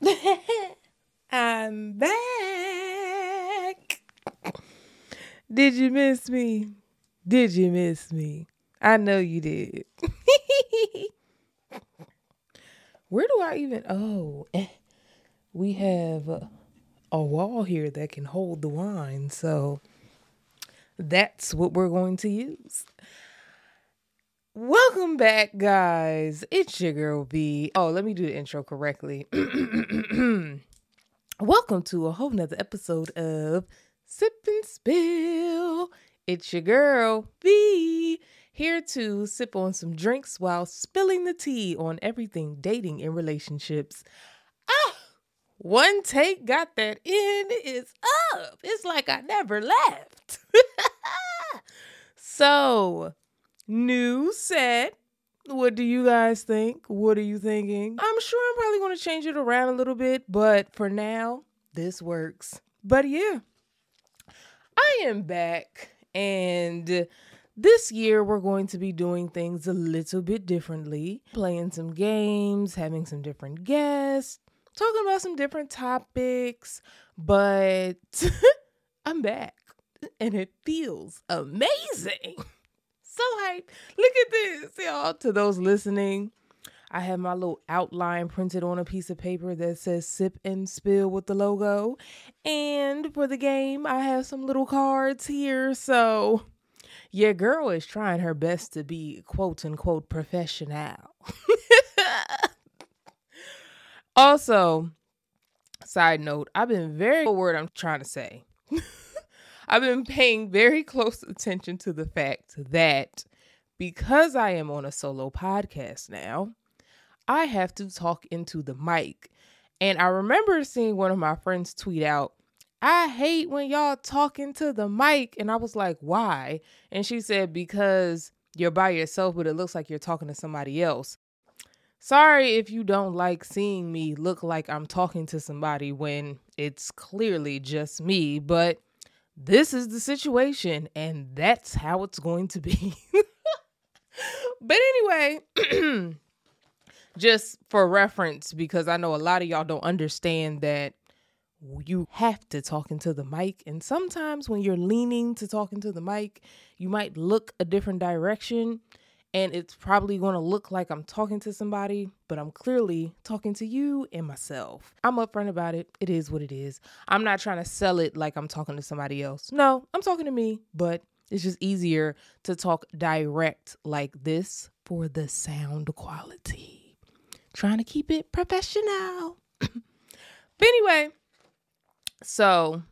I'm back. Did you miss me? Did you miss me? I know you did. Where do I even? Oh, eh, we have a, a wall here that can hold the wine. So that's what we're going to use. Welcome back, guys. It's your girl B. Oh, let me do the intro correctly. Welcome to a whole nother episode of Sip and Spill. It's your girl B here to sip on some drinks while spilling the tea on everything dating and relationships. Ah, one take got that in is up. It's like I never left. so, new set. What do you guys think? What are you thinking? I'm sure I'm probably going to change it around a little bit, but for now, this works. But yeah, I am back and this year, we're going to be doing things a little bit differently, playing some games, having some different guests, talking about some different topics. But I'm back and it feels amazing. So hype. Look at this, y'all. To those listening, I have my little outline printed on a piece of paper that says sip and spill with the logo. And for the game, I have some little cards here. So your girl is trying her best to be quote unquote professional. also, side note, I've been very word I'm trying to say. I've been paying very close attention to the fact that because I am on a solo podcast now, I have to talk into the mic. And I remember seeing one of my friends tweet out, I hate when y'all talking to the mic. And I was like, why? And she said, because you're by yourself, but it looks like you're talking to somebody else. Sorry if you don't like seeing me look like I'm talking to somebody when it's clearly just me, but this is the situation and that's how it's going to be. but anyway, just for reference, because I know a lot of y'all don't understand that you have to talk into the mic. And sometimes when you're leaning to talk into the mic, you might look a different direction. And it's probably going to look like I'm talking to somebody, but I'm clearly talking to you and myself. I'm upfront about it. It is what it is. I'm not trying to sell it like I'm talking to somebody else. No, I'm talking to me, but it's just easier to talk direct like this for the sound quality. Trying to keep it professional. but anyway, so,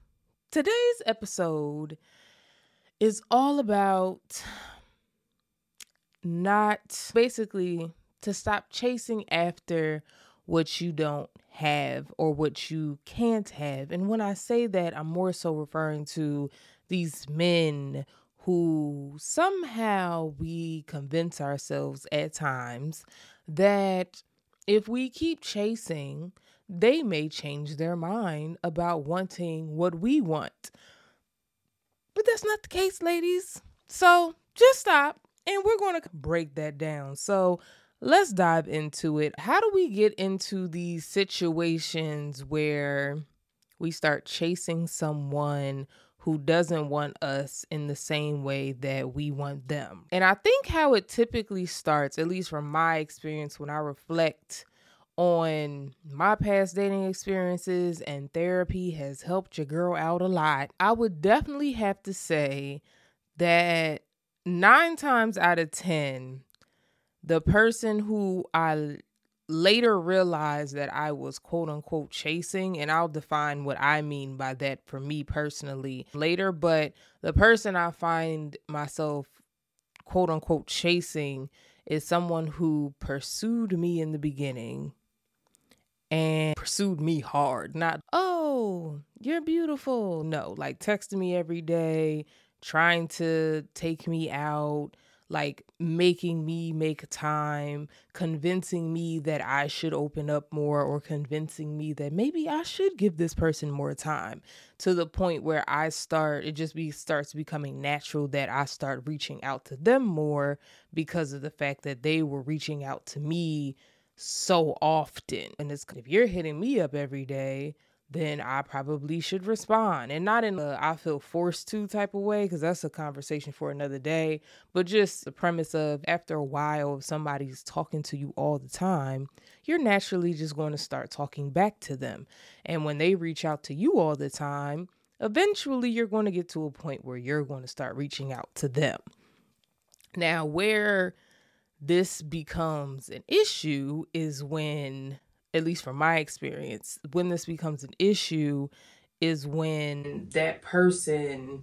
today's episode is all about not basically to stop chasing after what you don't have or what you can't have. And when I say that, I'm more so referring to these men who somehow we convince ourselves at times that if we keep chasing, they may change their mind about wanting what we want. But that's not the case, ladies. So just stop and we're going to break that down. So let's dive into it. How do we get into these situations where we start chasing someone who doesn't want us in the same way that we want them? And I think how it typically starts, at least from my experience when I reflect on my past dating experiences and therapy has helped your girl out a lot. I would definitely have to say that nine times out of 10, the person who I later realized that I was quote unquote chasing, and I'll define what I mean by that for me personally later, but the person I find myself quote unquote chasing is someone who pursued me in the beginning and pursued me hard. Not, oh, you're beautiful. No, like texting me every day, trying to take me out, like making me make time, convincing me that I should open up more, or convincing me that maybe I should give this person more time to the point where I start, it just be starts becoming natural that I start reaching out to them more because of the fact that they were reaching out to me so often. And it's if you're hitting me up every day, then I probably should respond. And not in a I feel forced to type of way, because that's a conversation for another day, but just the premise of after a while, if somebody's talking to you all the time, you're naturally just going to start talking back to them. And when they reach out to you all the time, eventually you're going to get to a point where you're going to start reaching out to them. Now, where this becomes an issue is when at least from my experience, when this becomes an issue is when that person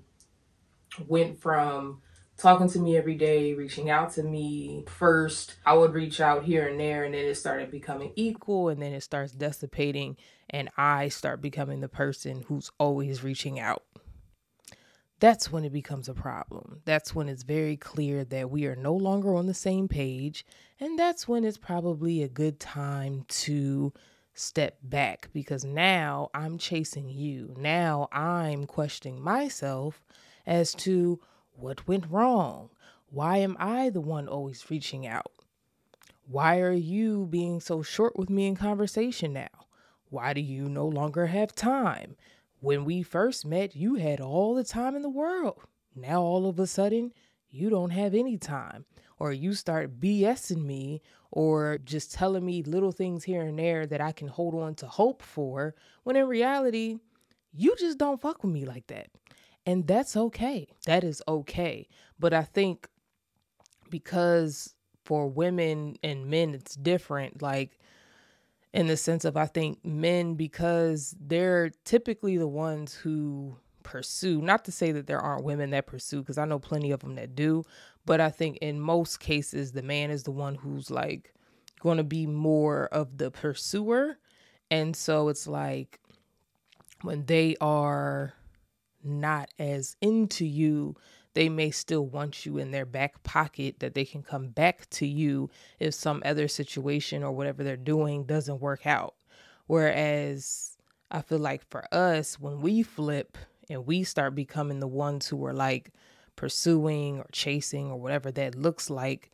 went from talking to me every day, reaching out to me. First, I would reach out here and there, and then it started becoming equal, and then it starts dissipating, and I start becoming the person who's always reaching out that's when it becomes a problem. That's when it's very clear that we are no longer on the same page. And that's when it's probably a good time to step back because now I'm chasing you. Now I'm questioning myself as to what went wrong. Why am I the one always reaching out? Why are you being so short with me in conversation now? Why do you no longer have time? When we first met, you had all the time in the world. Now, all of a sudden, you don't have any time. Or you start BSing me or just telling me little things here and there that I can hold on to hope for, when in reality, you just don't fuck with me like that. And that's okay. That is okay. But I think because for women and men, it's different. Like, in the sense of I think men because they're typically the ones who pursue not to say that there aren't women that pursue because I know plenty of them that do but I think in most cases the man is the one who's like going to be more of the pursuer and so it's like when they are not as into you they may still want you in their back pocket that they can come back to you if some other situation or whatever they're doing doesn't work out. Whereas I feel like for us, when we flip and we start becoming the ones who are like pursuing or chasing or whatever that looks like,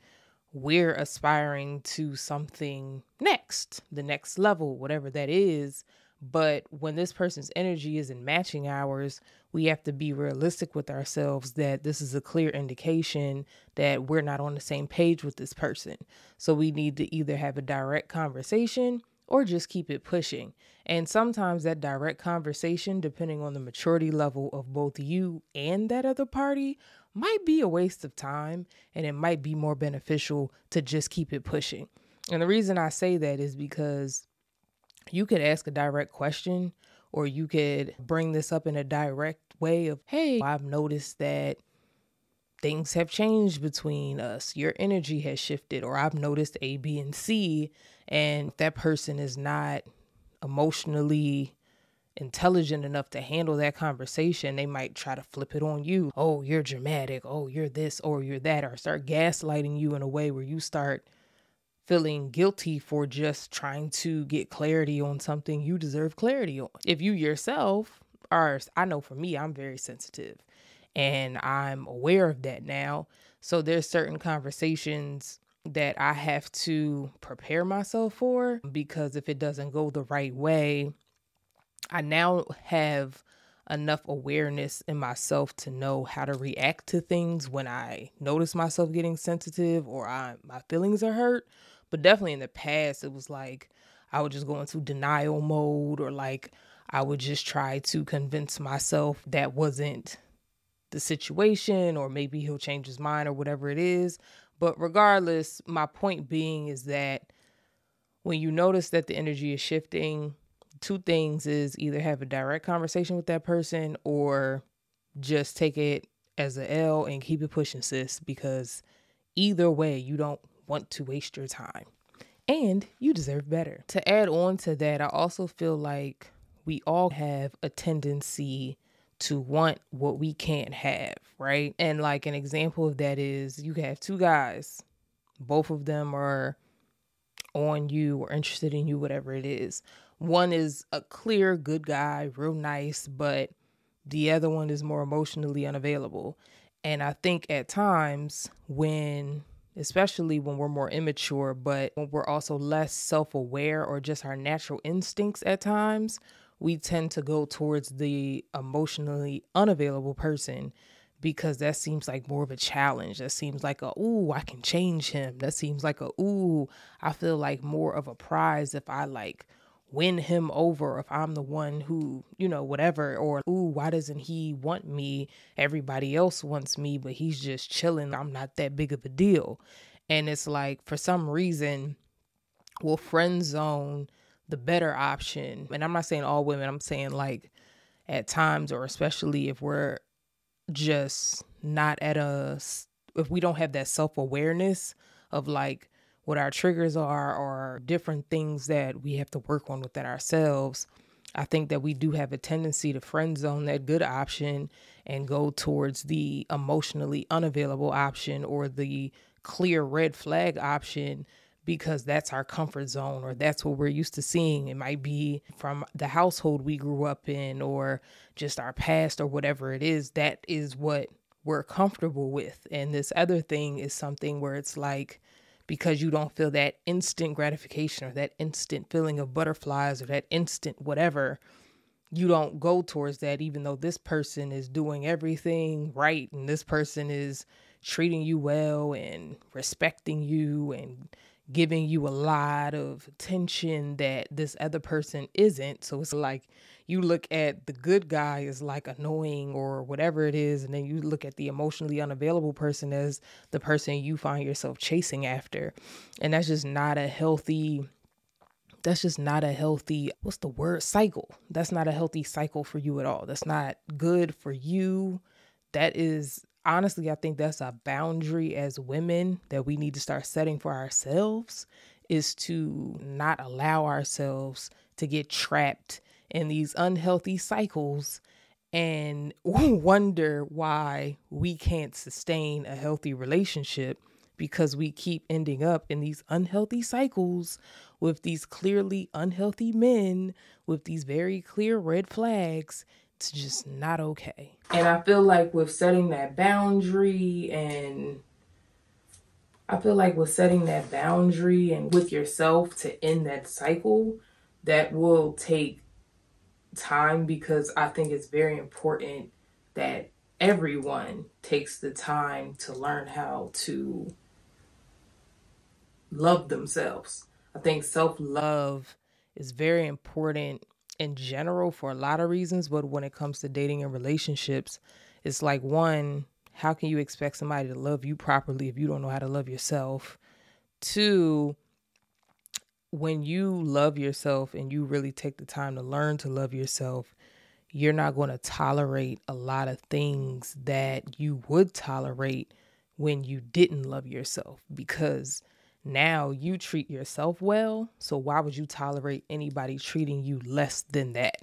we're aspiring to something next, the next level, whatever that is. But when this person's energy isn't matching ours, we have to be realistic with ourselves that this is a clear indication that we're not on the same page with this person. So we need to either have a direct conversation or just keep it pushing. And sometimes that direct conversation, depending on the maturity level of both you and that other party, might be a waste of time and it might be more beneficial to just keep it pushing. And the reason I say that is because you could ask a direct question or you could bring this up in a direct way of, hey, I've noticed that things have changed between us. Your energy has shifted, or I've noticed A, B, and C. And that person is not emotionally intelligent enough to handle that conversation, they might try to flip it on you. Oh, you're dramatic. Oh, you're this or you're that, or start gaslighting you in a way where you start feeling guilty for just trying to get clarity on something you deserve clarity on. If you yourself are, I know for me, I'm very sensitive and I'm aware of that now. So there's certain conversations that I have to prepare myself for because if it doesn't go the right way, I now have enough awareness in myself to know how to react to things when I notice myself getting sensitive or I my feelings are hurt but definitely in the past, it was like I would just go into denial mode or like I would just try to convince myself that wasn't the situation or maybe he'll change his mind or whatever it is. But regardless, my point being is that when you notice that the energy is shifting, two things is either have a direct conversation with that person or just take it as a L and keep it pushing, sis, because either way, you don't want to waste your time. And you deserve better. To add on to that, I also feel like we all have a tendency to want what we can't have, right? And like an example of that is you have two guys, both of them are on you or interested in you, whatever it is. One is a clear, good guy, real nice, but the other one is more emotionally unavailable. And I think at times when especially when we're more immature, but when we're also less self aware or just our natural instincts at times, we tend to go towards the emotionally unavailable person because that seems like more of a challenge. That seems like a, ooh, I can change him. That seems like a, ooh, I feel like more of a prize if I like win him over, if I'm the one who, you know, whatever. Or, ooh, why doesn't he want me? Everybody else wants me, but he's just chilling. I'm not that big of a deal. And it's like, for some reason, we'll friend zone the better option. And I'm not saying all women, I'm saying like at times, or especially if we're just not at a if we don't have that self-awareness of like what our triggers are or different things that we have to work on within ourselves i think that we do have a tendency to friend zone that good option and go towards the emotionally unavailable option or the clear red flag option because that's our comfort zone or that's what we're used to seeing. It might be from the household we grew up in or just our past or whatever it is. That is what we're comfortable with. And this other thing is something where it's like, because you don't feel that instant gratification or that instant feeling of butterflies or that instant whatever, you don't go towards that, even though this person is doing everything right and this person is treating you well and respecting you and giving you a lot of attention that this other person isn't. So it's like you look at the good guy as like annoying or whatever it is, and then you look at the emotionally unavailable person as the person you find yourself chasing after. And that's just not a healthy that's just not a healthy what's the word cycle that's not a healthy cycle for you at all that's not good for you that is honestly, I think that's a boundary as women that we need to start setting for ourselves is to not allow ourselves to get trapped in these unhealthy cycles and wonder why we can't sustain a healthy relationship because we keep ending up in these unhealthy cycles with these clearly unhealthy men with these very clear red flags it's just not okay. And I feel like with setting that boundary and I feel like with setting that boundary and with yourself to end that cycle, that will take time because I think it's very important that everyone takes the time to learn how to love themselves. I think self love is very important in general for a lot of reasons, but when it comes to dating and relationships, it's like one, how can you expect somebody to love you properly if you don't know how to love yourself? Two, when you love yourself and you really take the time to learn to love yourself, you're not going to tolerate a lot of things that you would tolerate when you didn't love yourself because now you treat yourself well. So why would you tolerate anybody treating you less than that?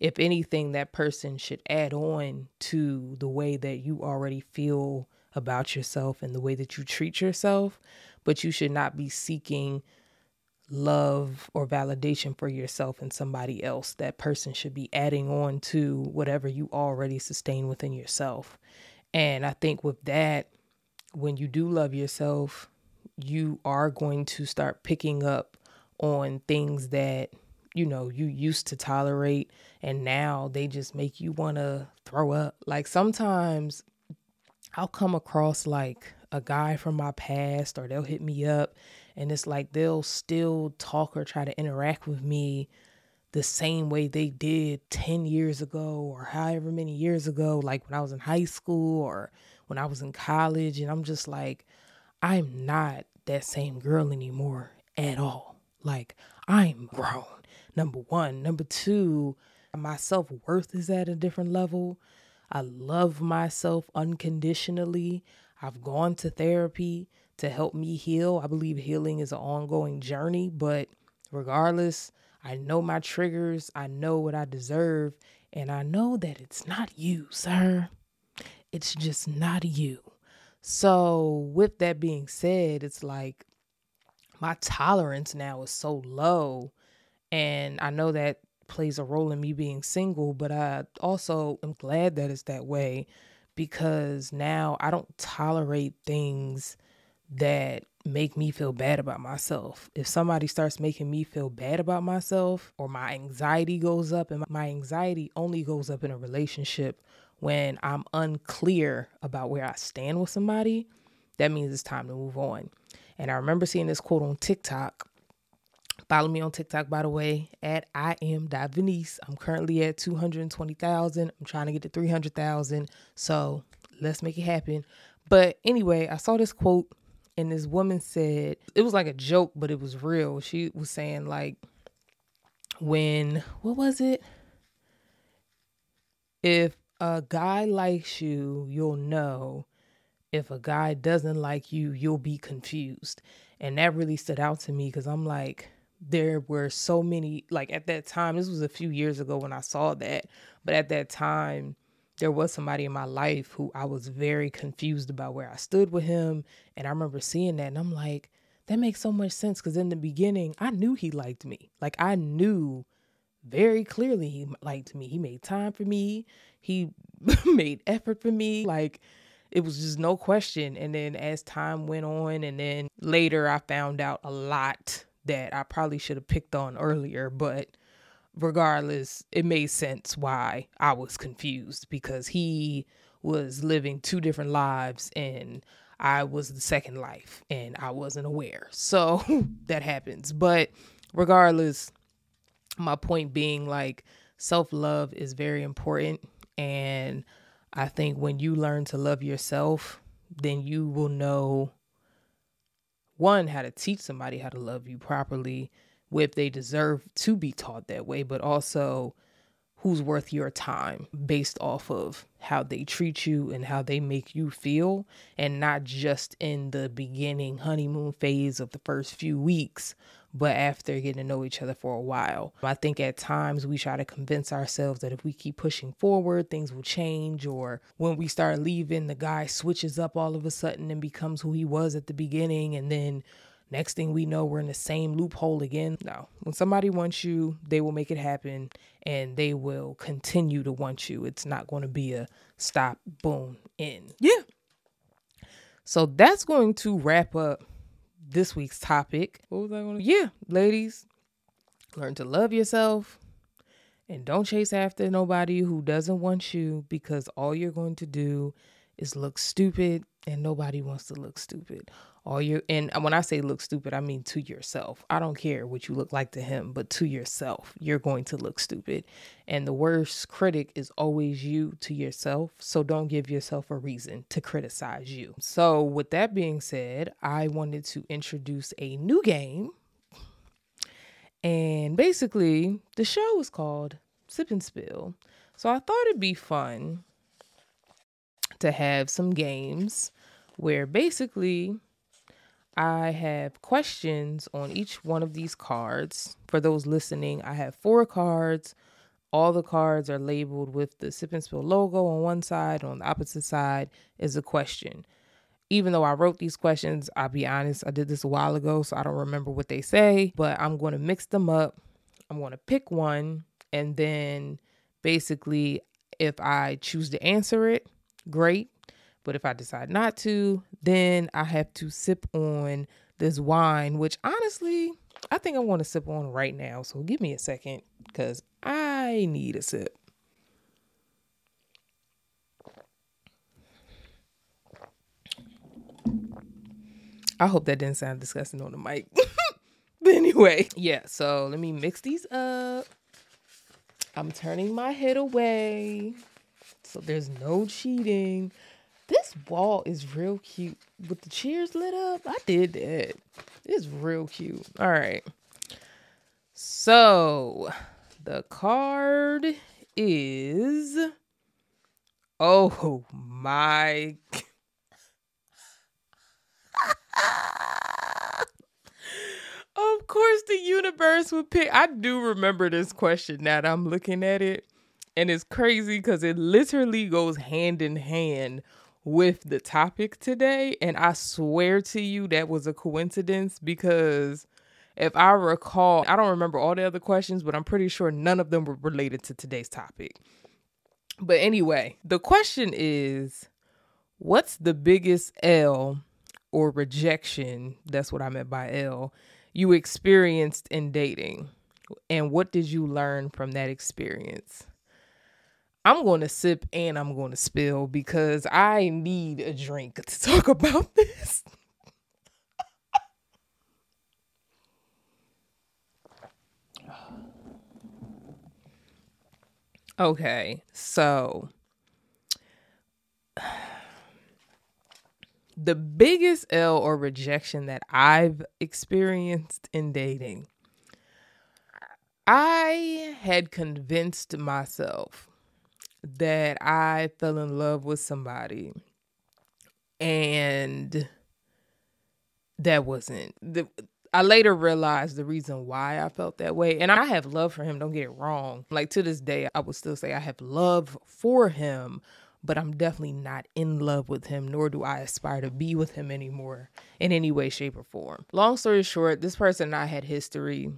If anything, that person should add on to the way that you already feel about yourself and the way that you treat yourself. But you should not be seeking love or validation for yourself and somebody else. That person should be adding on to whatever you already sustain within yourself. And I think with that, when you do love yourself, you are going to start picking up on things that you know you used to tolerate and now they just make you want to throw up. Like sometimes i'll come across like a guy from my past or they'll hit me up and it's like they'll still talk or try to interact with me the same way they did 10 years ago or however many years ago like when i was in high school or when i was in college and i'm just like I'm not that same girl anymore at all. Like, I'm grown. Number one. Number two, my self worth is at a different level. I love myself unconditionally. I've gone to therapy to help me heal. I believe healing is an ongoing journey, but regardless, I know my triggers, I know what I deserve, and I know that it's not you, sir. It's just not you. So, with that being said, it's like my tolerance now is so low. And I know that plays a role in me being single, but I also am glad that it's that way because now I don't tolerate things that make me feel bad about myself. If somebody starts making me feel bad about myself or my anxiety goes up, and my anxiety only goes up in a relationship when I'm unclear about where I stand with somebody, that means it's time to move on. And I remember seeing this quote on TikTok. Follow me on TikTok, by the way, at I am Venice. I'm currently at 220,000. I'm trying to get to 300,000. So let's make it happen. But anyway, I saw this quote and this woman said it was like a joke, but it was real. She was saying like when what was it? If a guy likes you, you'll know. If a guy doesn't like you, you'll be confused. And that really stood out to me because I'm like, there were so many, like at that time, this was a few years ago when I saw that, but at that time, there was somebody in my life who I was very confused about where I stood with him. And I remember seeing that and I'm like, that makes so much sense because in the beginning, I knew he liked me. Like, I knew very clearly he liked me. He made time for me, he made effort for me. Like, it was just no question. And then as time went on, and then later, I found out a lot that I probably should have picked on earlier, but regardless, it made sense why I was confused because he was living two different lives and I was the second life and I wasn't aware. So that happens. But regardless, my point being like self love is very important. And I think when you learn to love yourself, then you will know one, how to teach somebody how to love you properly if they deserve to be taught that way, but also who's worth your time based off of how they treat you and how they make you feel, and not just in the beginning honeymoon phase of the first few weeks, but after getting to know each other for a while. I think at times we try to convince ourselves that if we keep pushing forward, things will change, or when we start leaving, the guy switches up all of a sudden and becomes who he was at the beginning, and then Next thing we know, we're in the same loophole again. No, when somebody wants you, they will make it happen and they will continue to want you. It's not going to be a stop, boom, in. Yeah. So that's going to wrap up this week's topic. What was I going to? Yeah, ladies, learn to love yourself and don't chase after nobody who doesn't want you because all you're going to do is look stupid and nobody wants to look stupid. All your and when i say look stupid i mean to yourself. I don't care what you look like to him but to yourself you're going to look stupid. And the worst critic is always you to yourself. So don't give yourself a reason to criticize you. So with that being said i wanted to introduce a new game. And basically the show is called sip and spill. So i thought it'd be fun to have some games where basically I have questions on each one of these cards. For those listening, I have four cards. All the cards are labeled with the Sip and Spill logo on one side. On the opposite side is a question. Even though I wrote these questions, I'll be honest, I did this a while ago, so I don't remember what they say, but I'm going to mix them up. I'm going to pick one, and then basically, if I choose to answer it, great. But if I decide not to, then I have to sip on this wine, which honestly, I think I want to sip on right now. So give me a second because I need a sip. I hope that didn't sound disgusting on the mic. but anyway, yeah, so let me mix these up. I'm turning my head away. So there's no cheating. This wall is real cute with the cheers lit up. I did that. It's real cute. All right. So the card is. Oh my. of course, the universe would pick. I do remember this question now that I'm looking at it. And it's crazy because it literally goes hand in hand with the topic today. And I swear to you, that was a coincidence because if I recall, I don't remember all the other questions, but I'm pretty sure none of them were related to today's topic. But anyway, the question is what's the biggest L or rejection, that's what I meant by L, you experienced in dating? And what did you learn from that experience? I'm going to sip and I'm going to spill because I need a drink to talk about this. okay, so the biggest L or rejection that I've experienced in dating, I had convinced myself that I fell in love with somebody and that wasn't the I later realized the reason why I felt that way. And I have love for him, don't get it wrong. Like to this day, I would still say I have love for him, but I'm definitely not in love with him, nor do I aspire to be with him anymore in any way, shape, or form. Long story short, this person and I had history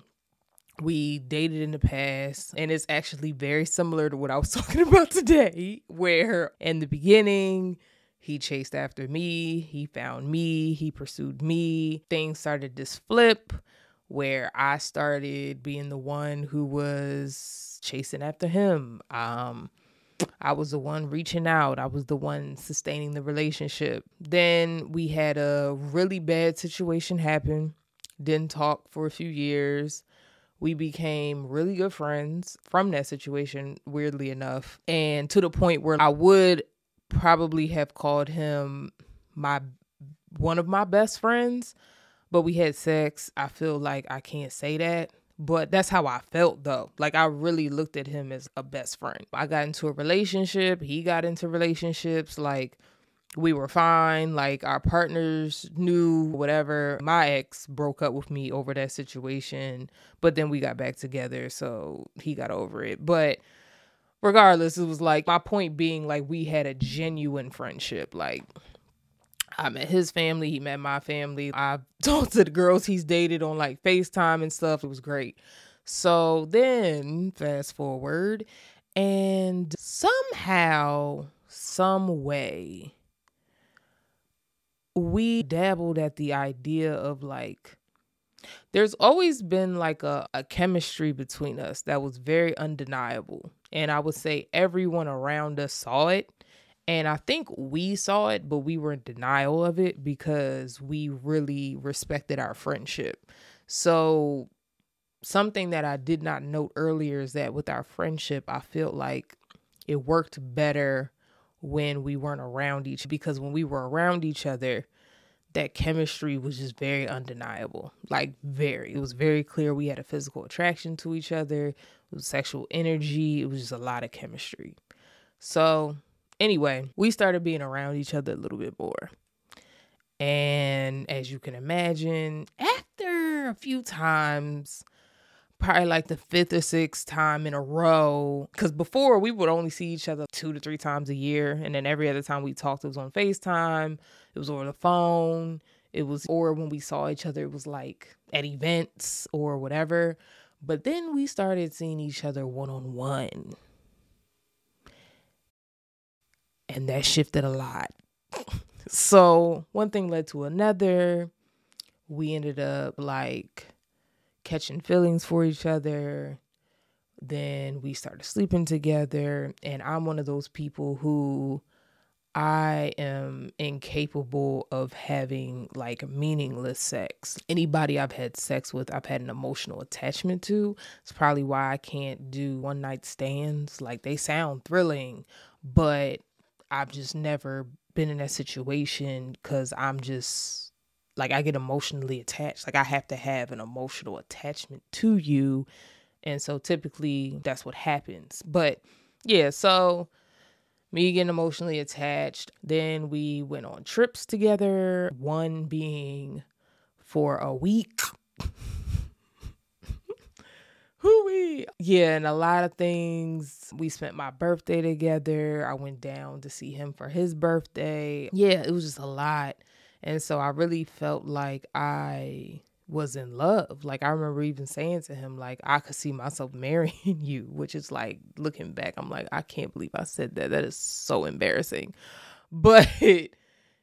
we dated in the past and it's actually very similar to what I was talking about today where in the beginning he chased after me, he found me, he pursued me. Things started this flip where I started being the one who was chasing after him. Um I was the one reaching out. I was the one sustaining the relationship. Then we had a really bad situation happen. Didn't talk for a few years we became really good friends from that situation, weirdly enough. And to the point where I would probably have called him my one of my best friends, but we had sex. I feel like I can't say that. But that's how I felt though. Like I really looked at him as a best friend. I got into a relationship, he got into relationships, like we were fine. Like our partners knew whatever. My ex broke up with me over that situation, but then we got back together. So he got over it. But regardless, it was like my point being like we had a genuine friendship. Like I met his family, he met my family. I talked to the girls he's dated on like FaceTime and stuff. It was great. So then fast forward and somehow, some way, we dabbled at the idea of like there's always been like a, a chemistry between us that was very undeniable. And I would say everyone around us saw it. And I think we saw it, but we were in denial of it because we really respected our friendship. So, something that I did not note earlier is that with our friendship, I feel like it worked better when we weren't around each because when we were around each other that chemistry was just very undeniable like very. It was very clear we had a physical attraction to each other it was sexual energy it was just a lot of chemistry. So anyway we started being around each other a little bit more. And as you can imagine after a few times probably like the fifth or sixth time in a row. Because before we would only see each other two to three times a year. And then every other time we talked, it was on FaceTime, it was over the phone, it was, or when we saw each other, it was like at events or whatever. But then we started seeing each other one on one. And that shifted a lot. so one thing led to another. We ended up like catching feelings for each other. Then we started sleeping together. And I'm one of those people who I am incapable of having like meaningless sex. Anybody I've had sex with, I've had an emotional attachment to. It's probably why I can't do one night stands. Like they sound thrilling, but I've just never been in that situation because I'm just like I get emotionally attached. Like I have to have an emotional attachment to you. And so typically that's what happens. But yeah, so me getting emotionally attached. Then we went on trips together, one being for a week. Hooey. Yeah, and a lot of things. We spent my birthday together. I went down to see him for his birthday. Yeah, it was just a lot. And so I really felt like I was in love. Like I remember even saying to him, like, I could see myself marrying you, which is like looking back, I'm like, I can't believe I said that. That is so embarrassing. But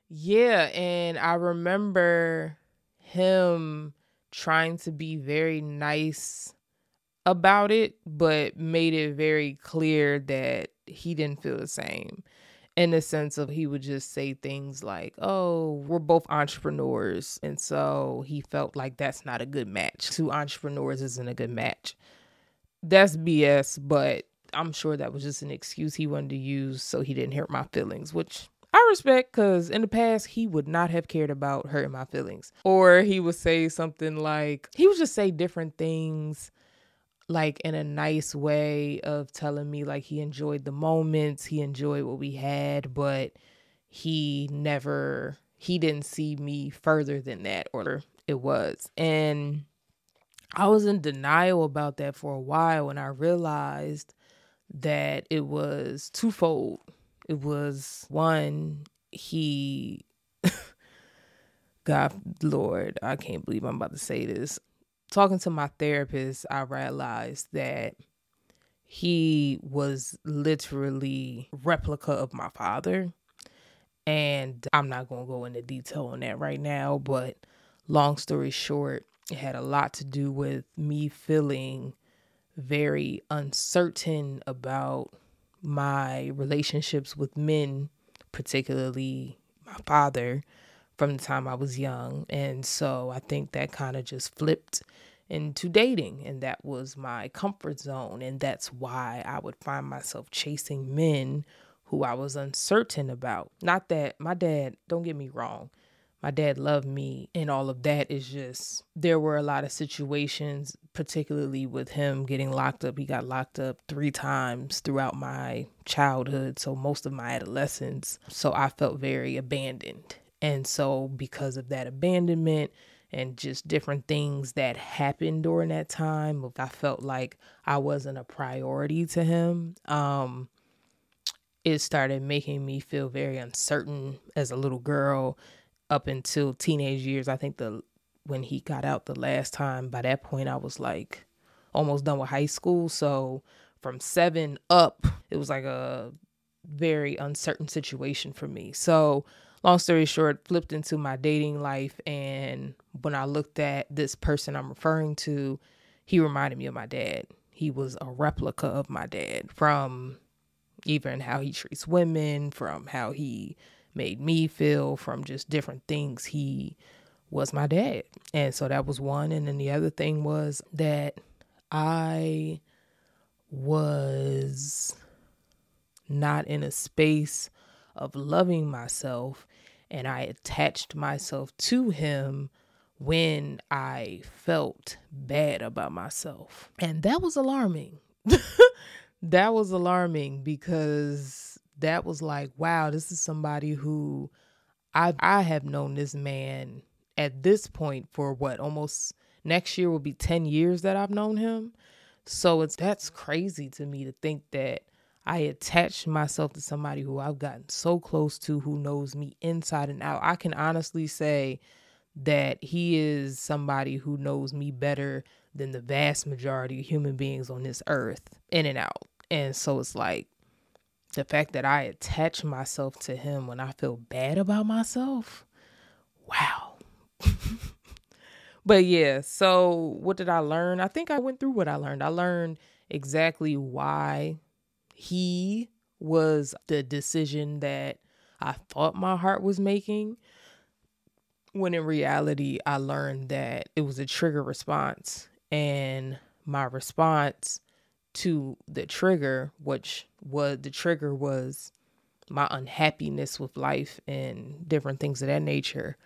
Yeah, and I remember him trying to be very nice about it, but made it very clear that he didn't feel the same in the sense of he would just say things like, Oh, we're both entrepreneurs. And so he felt like that's not a good match. Two entrepreneurs isn't a good match. That's BS, but I'm sure that was just an excuse he wanted to use so he didn't hurt my feelings, which I respect because in the past he would not have cared about hurting my feelings. Or he would say something like, he would just say different things like in a nice way of telling me like he enjoyed the moments, he enjoyed what we had, but he never he didn't see me further than that or it was. And I was in denial about that for a while and I realized that it was twofold. It was one, he God Lord, I can't believe I'm about to say this talking to my therapist, I realized that he was literally replica of my father. And I'm not going to go into detail on that right now, but long story short, it had a lot to do with me feeling very uncertain about my relationships with men, particularly my father, from the time I was young. And so I think that kind of just flipped into dating. And that was my comfort zone. And that's why I would find myself chasing men who I was uncertain about. Not that my dad, don't get me wrong, my dad loved me and all of that is just there were a lot of situations particularly with him getting locked up he got locked up 3 times throughout my childhood so most of my adolescence so I felt very abandoned and so, because of that abandonment and just different things that happened during that time, I felt like I wasn't a priority to him. Um, it started making me feel very uncertain as a little girl up until teenage years. I think the when he got out the last time, by that point I was like almost done with high school. So from seven up, it was like a very uncertain situation for me. So long story short, flipped into my dating life. And when I looked at this person I'm referring to, he reminded me of my dad. He was a replica of my dad from even how he treats women, from how he made me feel, from just different things. He was my dad. And so that was one. And then the other thing was that I was not in a space of loving myself and I attached myself to him when I felt bad about myself. And that was alarming. that was alarming because that was like, wow, this is somebody who I I have known this man at this point for what almost next year will be 10 years that I've known him. So it's that's crazy to me to think that I attach myself to somebody who I've gotten so close to, who knows me inside and out. I can honestly say that he is somebody who knows me better than the vast majority of human beings on this earth, in and out. And so it's like the fact that I attach myself to him when I feel bad about myself. Wow. but yeah, so what did I learn? I think I went through what I learned. I learned exactly why he was the decision that I thought my heart was making. When in reality, I learned that it was a trigger response. And my response to the trigger, which was the trigger was my unhappiness with life and different things of that nature,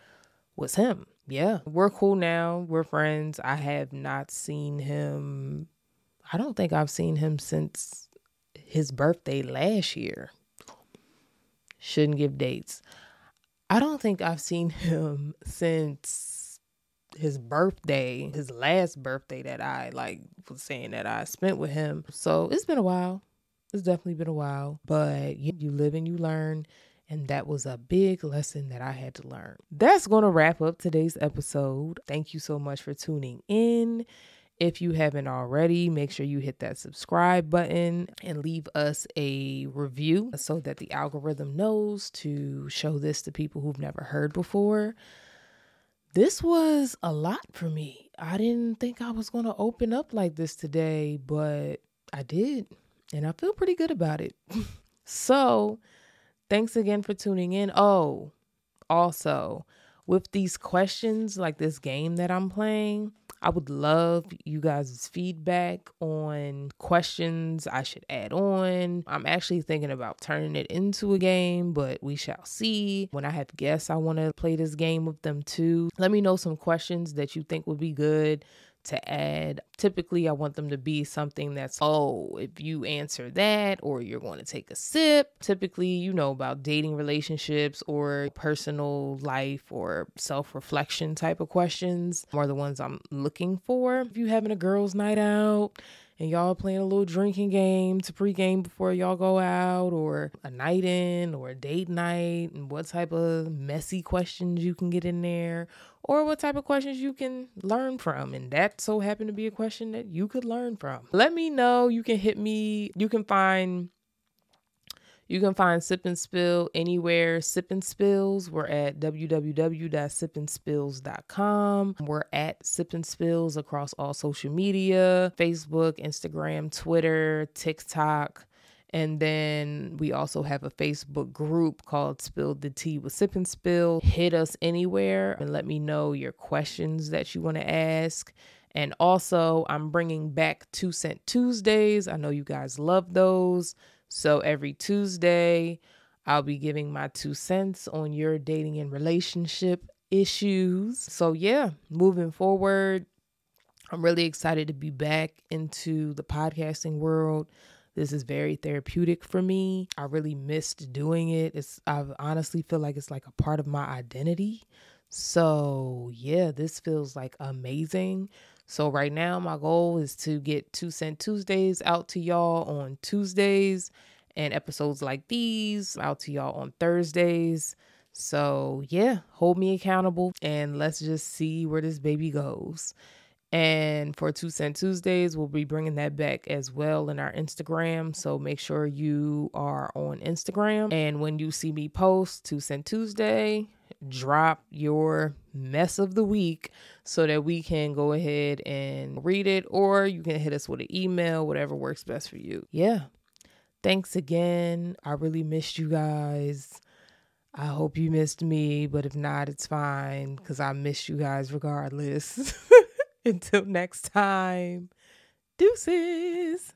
was him. Yeah, we're cool now. We're friends. I have not seen him. I don't think I've seen him since his birthday last year. Shouldn't give dates. I don't think I've seen him since his birthday, his last birthday that I like was saying that I spent with him. So it's been a while. It's definitely been a while, but you live and you learn. And that was a big lesson that I had to learn. That's going to wrap up today's episode. Thank you so much for tuning in. If you haven't already, make sure you hit that subscribe button and leave us a review so that the algorithm knows to show this to people who've never heard before. This was a lot for me. I didn't think I was going to open up like this today, but I did. And I feel pretty good about it. so, thanks again for tuning in. Oh, also, with these questions, like this game that I'm playing, I would love you guys' feedback on questions I should add on. I'm actually thinking about turning it into a game, but we shall see. When I have guests, I want to play this game with them too. Let me know some questions that you think would be good to add. Typically, I want them to be something that's, oh, if you answer that, or you're going to take a sip. Typically, you know, about dating relationships or personal life or self reflection type of questions are the ones I'm looking for. If you're having a girls' night out, and y'all playing a little drinking game to pregame before y'all go out, or a night in, or a date night, and what type of messy questions you can get in there, or what type of questions you can learn from. And that so happened to be a question that you could learn from. Let me know. You can hit me. You can find you can find Sip and Spill anywhere. Sip and Spills. We're at www.sipandspills.com. We're at Sip and Spills across all social media Facebook, Instagram, Twitter, TikTok. And then we also have a Facebook group called Spill the Tea with Sip and Spill. Hit us anywhere and let me know your questions that you want to ask. And also, I'm bringing back Two Cent Tuesdays. I know you guys love those. So every Tuesday, I'll be giving my two cents on your dating and relationship issues. So, yeah, moving forward, I'm really excited to be back into the podcasting world. This is very therapeutic for me. I really missed doing it. It's I honestly feel like it's like a part of my identity. So, yeah, this feels like amazing. So, right now, my goal is to get Two Cent Tuesdays out to y'all on Tuesdays and episodes like these out to y'all on Thursdays. So, yeah, hold me accountable and let's just see where this baby goes. And for Two Cent Tuesdays, we'll be bringing that back as well in our Instagram. So make sure you are on Instagram. And when you see me post Two Cent Tuesday, drop your mess of the week so that we can go ahead and read it, or you can hit us with an email, whatever works best for you. Yeah. Thanks again. I really missed you guys. I hope you missed me, but if not, it's fine because I miss you guys regardless. Until next time, deuces.